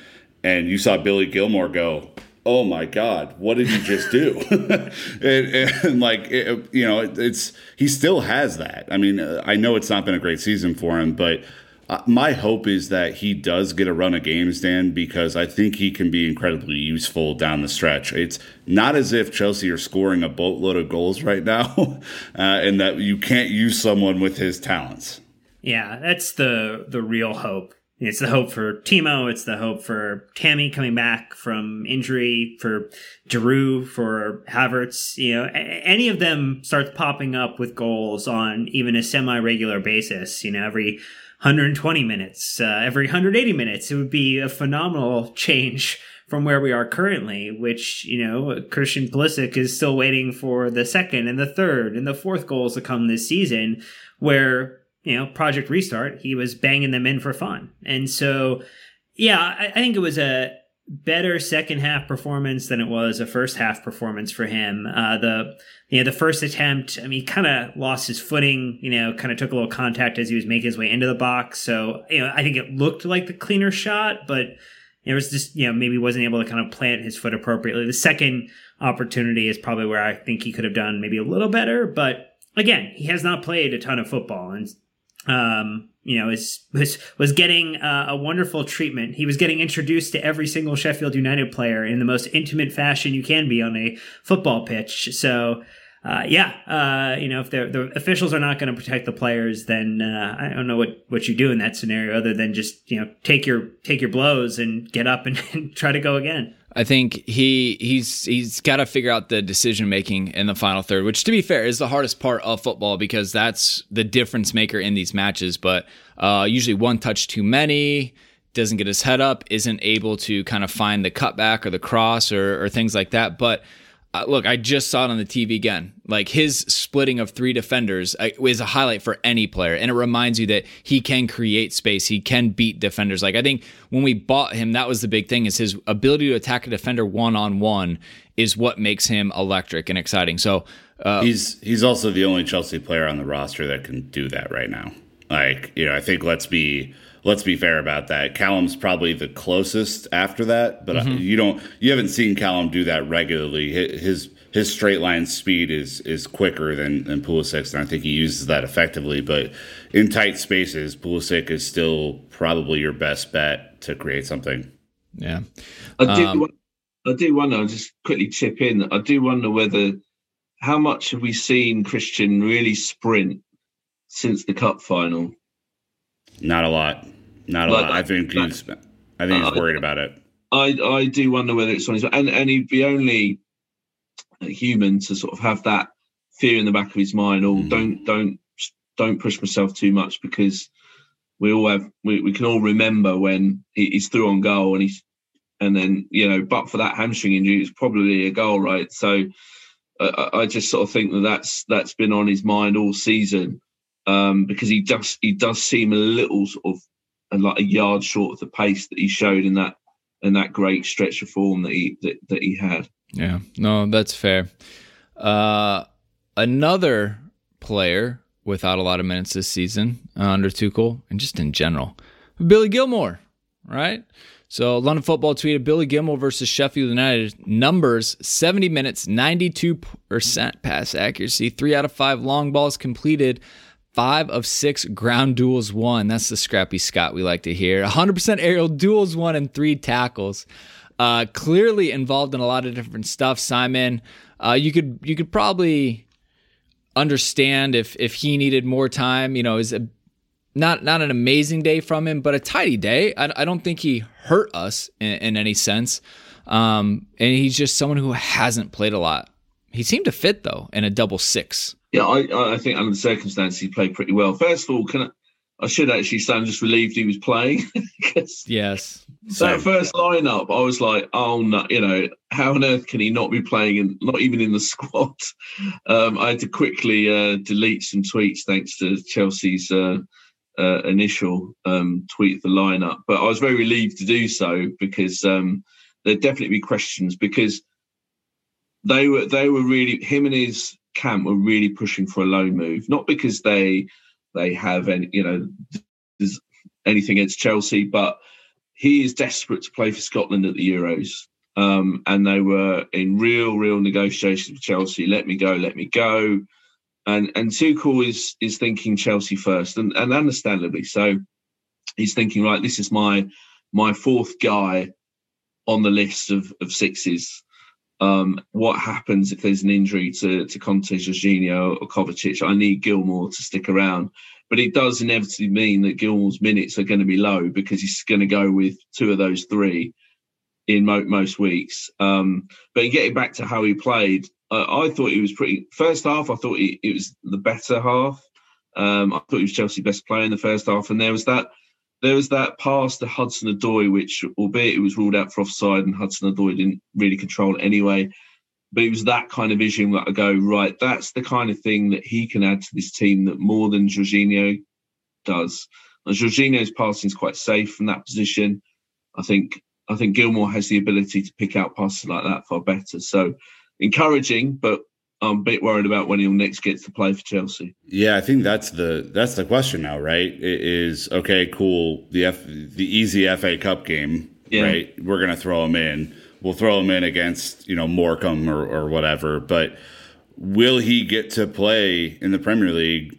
and you saw Billy Gilmour go, "Oh my God, what did he just do?" and, and, like it, you know, it, it's he still has that. I mean, uh, I know it's not been a great season for him, but uh, my hope is that he does get a run of games, Dan, because I think he can be incredibly useful down the stretch. It's not as if Chelsea are scoring a boatload of goals right now, uh, and that you can't use someone with his talents. Yeah, that's the the real hope. It's the hope for Timo. It's the hope for Tammy coming back from injury, for Giroud, for Havertz. You know, any of them starts popping up with goals on even a semi regular basis. You know, every 120 minutes, uh, every 180 minutes. It would be a phenomenal change from where we are currently, which, you know, Christian Pulisic is still waiting for the second and the third and the fourth goals to come this season, where, you know, Project Restart, he was banging them in for fun. And so, yeah, I, I think it was a better second half performance than it was a first half performance for him. Uh, the you know the first attempt, I mean, he kind of lost his footing. You know, kind of took a little contact as he was making his way into the box. So you know, I think it looked like the cleaner shot, but it was just you know maybe wasn't able to kind of plant his foot appropriately. The second opportunity is probably where I think he could have done maybe a little better, but again, he has not played a ton of football and. Um, you know, is was was getting uh, a wonderful treatment. He was getting introduced to every single Sheffield United player in the most intimate fashion you can be on a football pitch. So, uh, yeah, uh, you know, if the the officials are not going to protect the players, then uh, I don't know what, what you do in that scenario other than just you know take your take your blows and get up and, and try to go again. I think he he's he's got to figure out the decision making in the final third, which to be fair is the hardest part of football because that's the difference maker in these matches. But uh, usually one touch too many, doesn't get his head up, isn't able to kind of find the cutback or the cross or, or things like that. But uh, look, I just saw it on the TV again. Like his splitting of three defenders uh, is a highlight for any player, and it reminds you that he can create space. He can beat defenders. Like I think when we bought him, that was the big thing: is his ability to attack a defender one on one is what makes him electric and exciting. So uh, he's he's also the only Chelsea player on the roster that can do that right now. Like you know, I think let's be let's be fair about that. Callum's probably the closest after that, but mm-hmm. you don't you haven't seen Callum do that regularly. His his straight line speed is is quicker than than Pulisic, and I think he uses that effectively. But in tight spaces, Pulisic is still probably your best bet to create something. Yeah, I do. Um, I do wonder. I'll just quickly chip in. I do wonder whether how much have we seen Christian really sprint since the cup final? Not a lot. Not a like, lot. I think he's. I think he's worried about it. I I do wonder whether it's on his and and he'd be only human to sort of have that fear in the back of his mind. Or mm. don't don't don't push myself too much because we all have we, we can all remember when he, he's through on goal and he's and then you know but for that hamstring injury it's probably a goal right so uh, I just sort of think that that's that's been on his mind all season um, because he just he does seem a little sort of and like a yard short of the pace that he showed in that in that great stretch of form that he that, that he had. Yeah, no, that's fair. Uh, another player without a lot of minutes this season uh, under Tuchel and just in general, Billy Gilmour, right? So London Football tweeted Billy Gilmour versus Sheffield United numbers 70 minutes, 92% pass accuracy, three out of five long balls completed, Five of six ground duels won. That's the scrappy Scott we like to hear. 100% aerial duels won and three tackles. Uh, clearly involved in a lot of different stuff. Simon, uh, you could you could probably understand if if he needed more time. You know, is a not not an amazing day from him, but a tidy day. I, I don't think he hurt us in, in any sense. Um, and he's just someone who hasn't played a lot. He seemed to fit though in a double six. Yeah, I, I think under the circumstances he played pretty well. First of all, can I, I should actually say I'm just relieved he was playing. yes. That first lineup, I was like, oh no, you know, how on earth can he not be playing and not even in the squad? Um, I had to quickly uh, delete some tweets thanks to Chelsea's uh, uh, initial um, tweet the lineup, but I was very relieved to do so because um, there'd definitely be questions because they were they were really him and his camp were really pushing for a loan move, not because they they have any you know anything against Chelsea, but he is desperate to play for Scotland at the Euros. Um, and they were in real, real negotiations with Chelsea. Let me go, let me go. And and Tuchel is is thinking Chelsea first, and, and understandably so. He's thinking, right, this is my my fourth guy on the list of, of sixes um, what happens if there's an injury to, to Kante, Jorginho, or Kovacic? I need Gilmour to stick around. But it does inevitably mean that Gilmour's minutes are going to be low because he's going to go with two of those three in mo- most weeks. Um, but getting back to how he played, uh, I thought he was pretty. First half, I thought he, it was the better half. Um, I thought he was Chelsea's best player in the first half, and there was that there was that pass to Hudson Odoi, which, albeit it was ruled out for offside, and Hudson Odoi didn't really control anyway. But it was that kind of vision that I go, right, that's the kind of thing that he can add to this team that more than Jorginho does. And Jorginho's passing is quite safe from that position. I think I think Gilmour has the ability to pick out passes like that far better. So encouraging, but I'm a bit worried about when he'll next get to play for Chelsea. Yeah, I think that's the that's the question now, right? It is okay, cool. The F, the easy FA Cup game, yeah. right? We're gonna throw him in. We'll throw him in against you know Morecambe or, or whatever. But will he get to play in the Premier League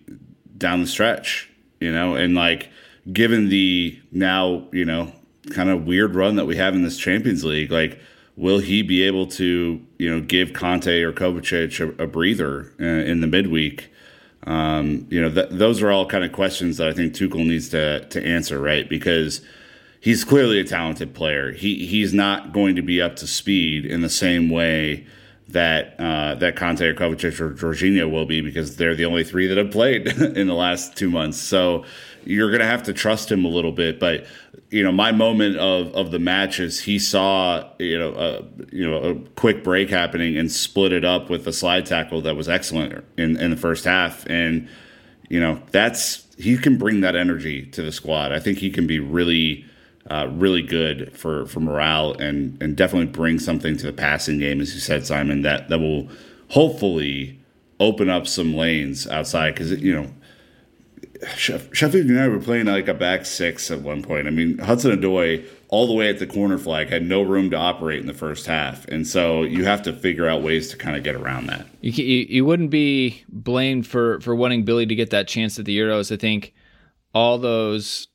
down the stretch? You know, and like given the now you know kind of weird run that we have in this Champions League, like will he be able to, you know, give Kante or Kovacic a, a breather in, uh, in the midweek? Um, you know, th- those are all kind of questions that I think Tuchel needs to to answer, right? Because he's clearly a talented player. He he's not going to be up to speed in the same way that uh, that Kante or Kovacic or Jorginho will be because they're the only three that have played in the last two months. So you're going to have to trust him a little bit. But you know, my moment of of the match is he saw you know a you know a quick break happening and split it up with a slide tackle that was excellent in in the first half, and you know that's he can bring that energy to the squad. I think he can be really. Uh, really good for, for morale and, and definitely bring something to the passing game, as you said, Simon, that, that will hopefully open up some lanes outside because, you know, Sheffield United were playing like a back six at one point. I mean, Hudson Odoi, all the way at the corner flag, had no room to operate in the first half, and so you have to figure out ways to kind of get around that. You, you, you wouldn't be blamed for for wanting Billy to get that chance at the Euros. I think all those.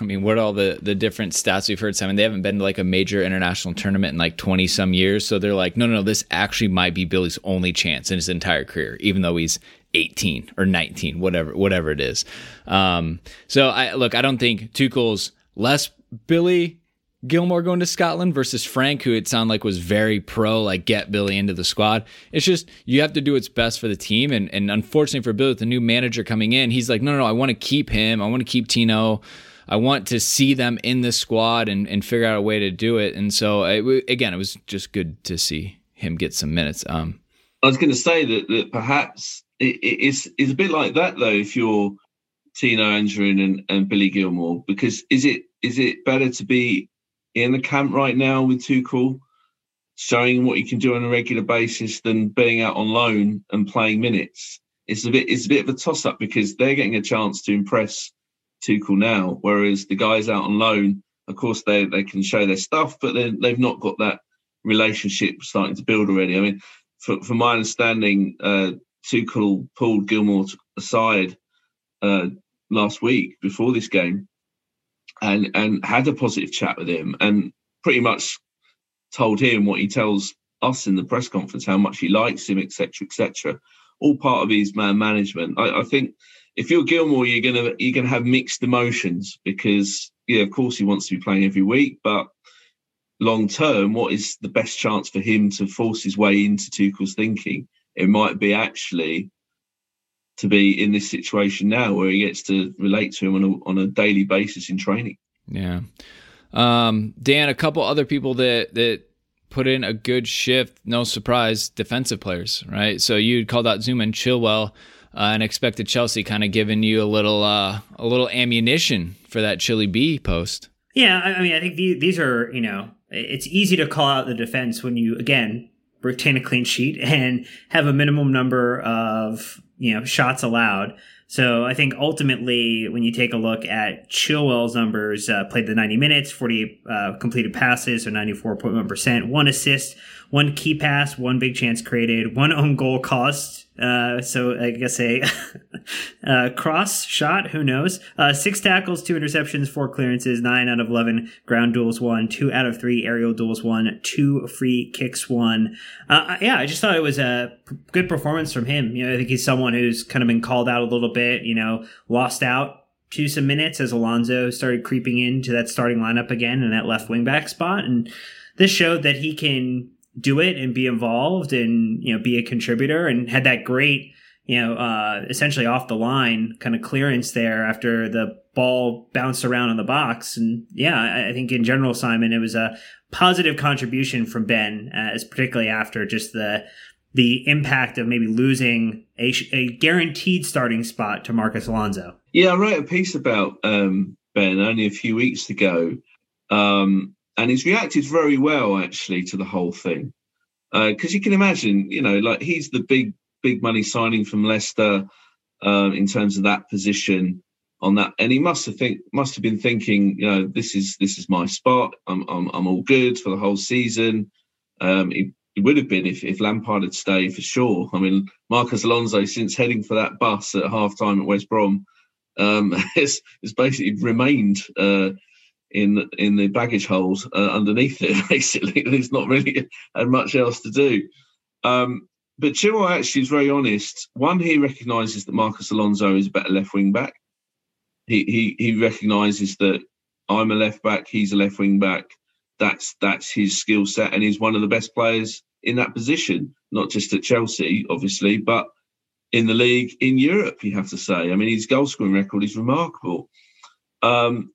I mean, what all the the different stats we've heard? Simon, they haven't been to like a major international tournament in like twenty some years, so they're like, no, no, no, this actually might be Billy's only chance in his entire career, even though he's 18 or 19, whatever, whatever it is. Um, so I look, I don't think Tuchel's less Billy Gilmour going to Scotland versus Frank, who it sounded like was very pro, like get Billy into the squad. It's just you have to do what's best for the team. And and unfortunately for Billy, with the new manager coming in, he's like, no, no, no, I want to keep him. I want to keep Tino. I want to see them in the squad and, and figure out a way to do it. And so it, again, it was just good to see him get some minutes. Um, I was going to say that, that perhaps it, it's it's a bit like that though. If you're Tino Anjorin and, and Billy Gilmour, because is it is it better to be in the camp right now with Tuchel, showing what you can do on a regular basis, than being out on loan and playing minutes? It's a bit it's a bit of a toss up because they're getting a chance to impress Tuchel now, whereas the guys out on loan, of course, they they can show their stuff, but then they've not got that relationship starting to build already. I mean, for, my understanding, uh, Tuchel pulled Gilmour aside uh, last week before this game, and and had a positive chat with him, and pretty much told him what he tells us in the press conference, how much he likes him, etc., etc. All part of his man management. I, I think if you're Gilmour, you're gonna you're gonna have mixed emotions because yeah, of course he wants to be playing every week, but long term, what is the best chance for him to force his way into Tuchel's thinking? It might be actually to be in this situation now where he gets to relate to him on a, on a daily basis in training. Yeah. Um, Dan, a couple other people that, that put in a good shift, no surprise, defensive players, right? So you called out Zouma and Chilwell uh, and expected Chelsea kind of giving you a little, uh, a little ammunition for that Chili B post. Yeah. I mean, I think these are, you know, it's easy to call out the defense when you, again, retain a clean sheet and have a minimum number of you know shots allowed. So I think ultimately, when you take a look at Chilwell's numbers, uh, played the 90 minutes, 40 uh, completed passes, so 94.1%, one assist, one key pass, one big chance created, one own goal cost, uh, so I guess a uh, cross shot, who knows? Uh, six tackles, two interceptions, four clearances, nine out of 11 ground duels won, two out of three aerial duels won, two free kicks won. Uh, yeah, I just thought it was a good performance from him. You know, I think he's someone who's kind of been called out a little bit, you know, lost out to some minutes as Alonso started creeping into that starting lineup again in that left wing back spot. And this showed that he can do it and be involved and you know be a contributor and had that great you know, uh, essentially off the line kind of clearance there after the ball bounced around in the box. And yeah, I, think in general, Simon, it was a positive contribution from Ben, as particularly after just the the impact of maybe losing a, a guaranteed starting spot to Marcos Alonso. Yeah, I wrote a piece about um, Ben only a few weeks ago, um, and he's reacted very well actually to the whole thing. Because uh, you can imagine, you know, like he's the big, big money signing from Leicester uh, in terms of that position on that, and he must have think must have been thinking, you know, this is this is my spot. I'm I'm, I'm all good for the whole season. Um, he, he would have been if, if Lampard had stayed for sure. I mean, Marcos Alonso, since heading for that bus at half time at West Brom, um, has, has basically remained uh, in in the baggage holes uh, underneath it. Basically, there's not really much else to do. Um, but Chilwell actually is very honest. One, he recognises that Marcos Alonso is a better left wing back. He he he recognises that I'm a left back, he's a left wing back. That's that's his skill set, and he's one of the best players in that position. Not just at Chelsea, obviously, but in the league in Europe. You have to say. I mean, his goal scoring record is remarkable. Um,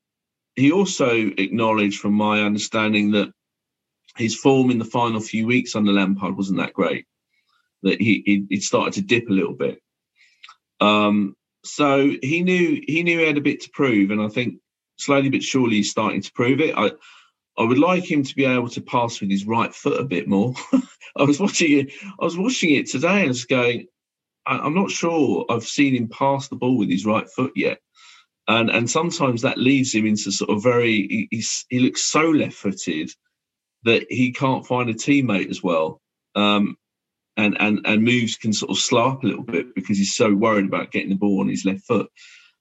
he also acknowledged, from my understanding, that his form in the final few weeks under Lampard wasn't that great. That he he, he started to dip a little bit. Um, so he knew he knew he had a bit to prove, and I think slowly but surely he's starting to prove it. I I would like him to be able to pass with his right foot a bit more. I was watching it. I was watching it today and was going. I, I'm not sure I've seen him pass the ball with his right foot yet and and sometimes that leaves him into sort of very he, he looks so left-footed that he can't find a teammate as well um, and and and moves can sort of slow up a little bit because he's so worried about getting the ball on his left foot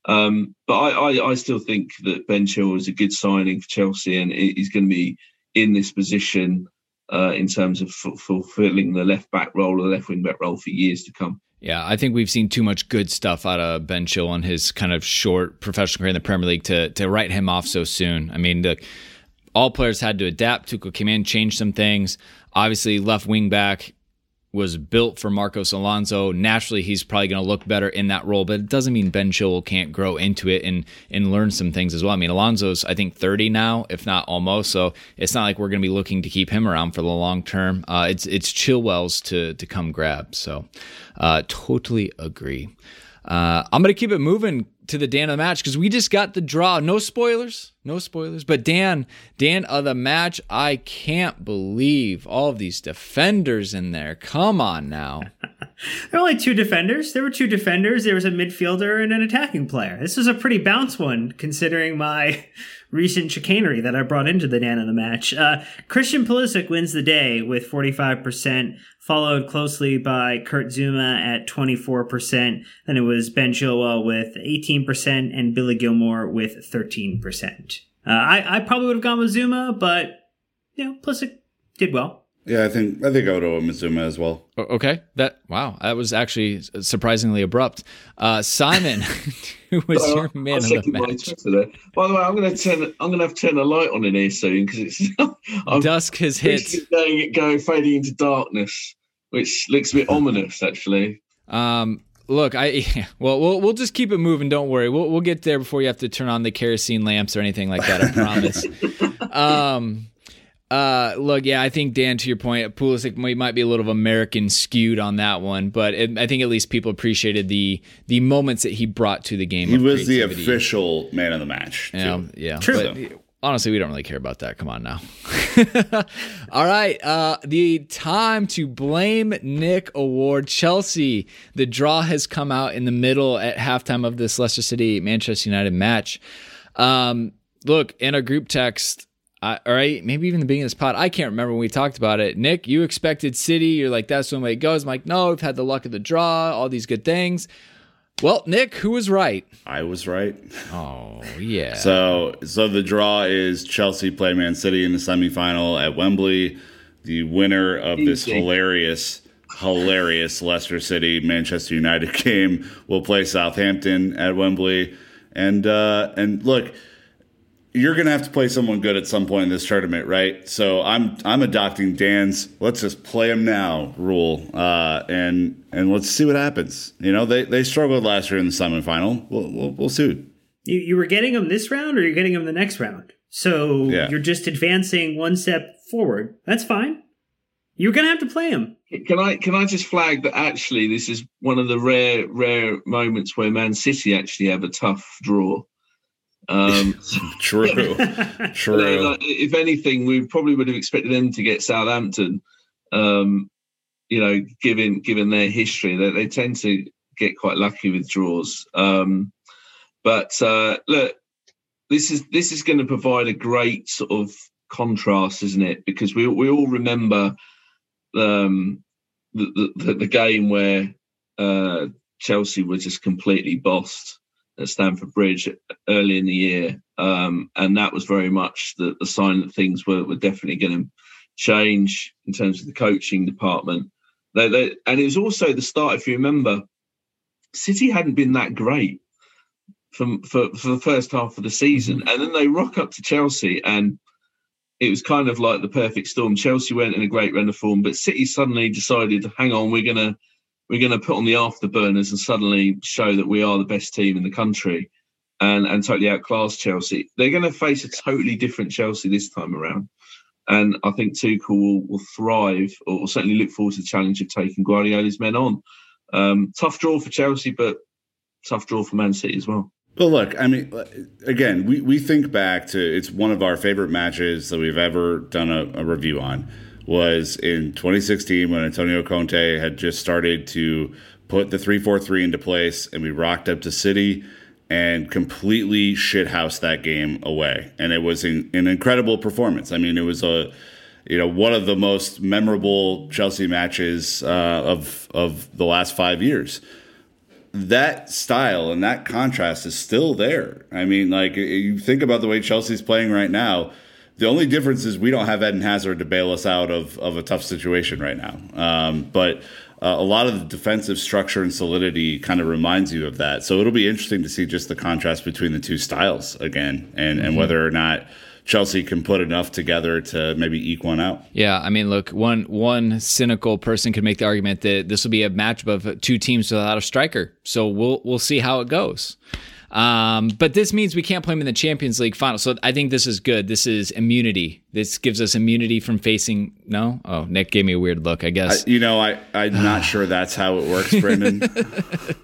um, but I, I, I still think that Ben Chilwell is a good signing for Chelsea and he's going to be in this position uh, in terms of f- fulfilling the left back role or the left wing back role for years to come. Yeah, I think we've seen too much good stuff out of Ben Chill on his kind of short professional career in the Premier League to to write him off so soon. I mean, the, all players had to adapt. Tuchel came in, changed some things. Obviously, left wing back was built for Marcos Alonso. Naturally, he's probably going to look better in that role, but it doesn't mean Ben Chilwell can't grow into it and and learn some things as well. I mean, Alonso's I think 30 now, if not almost. So it's not like we're going to be looking to keep him around for the long term. Uh, it's it's Chilwell's to to come grab. So uh, totally agree. Uh, I'm going to keep it moving to the Dan of the match because we just got the draw. No spoilers, no spoilers. But Dan, Dan of the match, I can't believe all of these defenders in there. Come on now. there were only two defenders. There were two defenders. There was a midfielder and an attacking player. This was a pretty bounce one considering my recent chicanery that I brought into the Dan of the match. Uh, Christian Pulisic wins the day with 45%, followed closely by Kurt Zouma at 24%. Then it was Ben Chilwell with 18% and Billy Gilmour with 13%. Uh, I, I probably would have gone with Zuma, but, you know, Pulisic did well. Yeah, I think I think I would go with Mizuma as well. Okay, that wow, that was actually surprisingly abrupt. Uh, Simon, who was uh, your man of the match? By the way, I'm going to turn I'm going to have to turn a light on in here soon because it's dusk has hit, going going fading into darkness, which looks a bit ominous actually. Um, look, I well, we'll we'll just keep it moving. Don't worry, we'll we'll get there before you have to turn on the kerosene lamps or anything like that. I promise. um. Uh, look, yeah, I think Dan, to your point, Pulisic might, might be a little of American skewed on that one, but it, I think at least people appreciated the the moments that he brought to the game. He was the official man of the match. Too. Yeah, yeah, true. But, honestly, we don't really care about that. Come on now. All right, uh, the time to blame Nick award. Chelsea. The draw has come out in the middle at halftime of this Leicester City Manchester United match. Um, look in a group text all right, maybe even the beginning of this pod. I can't remember when we talked about it. Nick, you expected City. You're like, that's the way it goes. I'm like, no, we've had the luck of the draw, all these good things. Well, Nick, who was right? I was right. Oh yeah. So, so the draw is Chelsea play Man City in the semifinal at Wembley. The winner of this hilarious, hilarious Leicester City Manchester United game will play Southampton at Wembley. And uh, and look you're going to have to play someone good at some point in this tournament, right? So I'm I'm adopting Dan's let's just play him now rule, uh, and and let's see what happens. You know, they they struggled last year in the semifinal. We'll we'll, we'll see. You, you were getting them this round, or you're getting them the next round. So Yeah. you're just advancing one step forward. That's fine. You're gonna have to play them. Can I can I just flag that actually this is one of the rare rare moments where Man City actually have a tough draw. Um, True, true. like, if anything, we probably would have expected them to get Southampton. Um, you know, given given their history, they, they tend to get quite lucky with draws. Um, but uh, look, this is this is going to provide a great sort of contrast, isn't it? Because we we all remember um, the, the the game where uh, Chelsea were just completely bossed at Stamford Bridge early in the year, um, and that was very much the, the sign that things were, were definitely going to change in terms of the coaching department. They, they, and it was also the start, if you remember, City hadn't been that great from for, for the first half of the season, and then they rock up to Chelsea, and it was kind of like the perfect storm. Chelsea went in a great run of form, but City suddenly decided, hang on, we're gonna we're going to put on the afterburners and suddenly show that we are the best team in the country and, and totally outclass Chelsea. They're going to face a totally different Chelsea this time around. And I think Tuchel will, will thrive or certainly look forward to the challenge of taking Guardiola's men on. Um, tough draw for Chelsea, but tough draw for Man City as well. Well, look, I mean, again, we, we think back to it's one of our favorite matches that we've ever done a, a review on was in 2016 when Antonio Conte had just started to put the 3-4-3 into place and we rocked up to City and completely shithoused that game away. And it was an, an incredible performance. I mean, it was a you know one of the most memorable Chelsea matches uh, of of the last five years. That style and that contrast is still there. I mean, like you think about the way Chelsea's playing right now. The only difference is we don't have Eden Hazard to bail us out of, of a tough situation right now. Um, but uh, a lot of the defensive structure and solidity kind of reminds you of that. So it'll be interesting to see just the contrast between the two styles again, and, and whether or not Chelsea can put enough together to maybe eke one out. Yeah, I mean, look, one one cynical person could make the argument that this will be a matchup of two teams without a striker. So we'll we'll see how it goes. Um, but this means we can't play them in the Champions League final. So I think this is good. This is immunity. This gives us immunity from facing. No, oh, Nick gave me a weird look. I guess You know, I I'm not sure that's how it works, Brendan.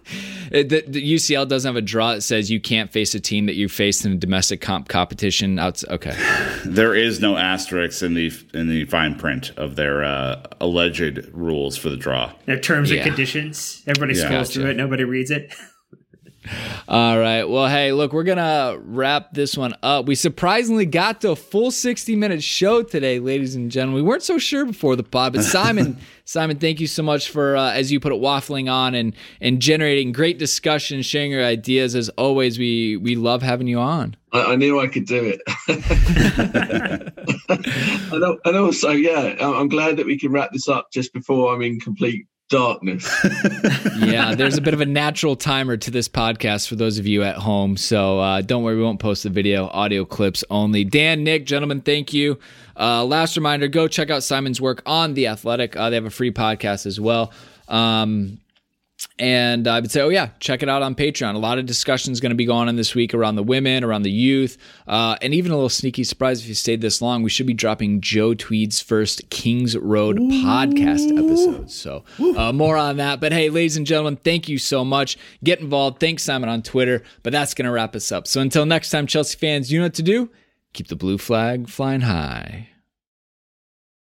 The, the UCL doesn't have a draw that says you can't face a team that you faced in a domestic comp competition. Outs- okay, there is no asterisk in the in the fine print of their uh, alleged rules for the draw. Their terms Yeah. and conditions. Everybody Yeah. scrolls through it. Nobody reads it. All right. Well, hey, look, we're going to wrap this one up. We surprisingly got to a full 60 minute show today, ladies and gentlemen. We weren't so sure before the pod, but Simon, Simon, thank you so much for, uh, as you put it, waffling on and, and generating great discussion, sharing your ideas. As always, we, we love having you on. I, I knew I could do it. and, and also, yeah, I'm glad that we can wrap this up just before I'm in complete darkness. yeah, there's a bit of a natural timer to this podcast for those of you at home. So uh, don't worry, we won't post the video, audio clips only. Dan, Nick, gentlemen, thank you. Uh, last reminder go check out Simon's work on The Athletic. Uh, they have a free podcast as well. Um, and I would say, oh, yeah, check it out on Patreon. A lot of discussions going to be going on this week around the women, around the youth, uh, and even a little sneaky surprise if you stayed this long. We should be dropping Joe Tweed's first Kings Road podcast episode. So, uh, more on that. But hey, ladies and gentlemen, thank you so much. Get involved. Thanks, Simon, on Twitter. But that's going to wrap us up. So, until next time, Chelsea fans, you know what to do. Keep the blue flag flying high.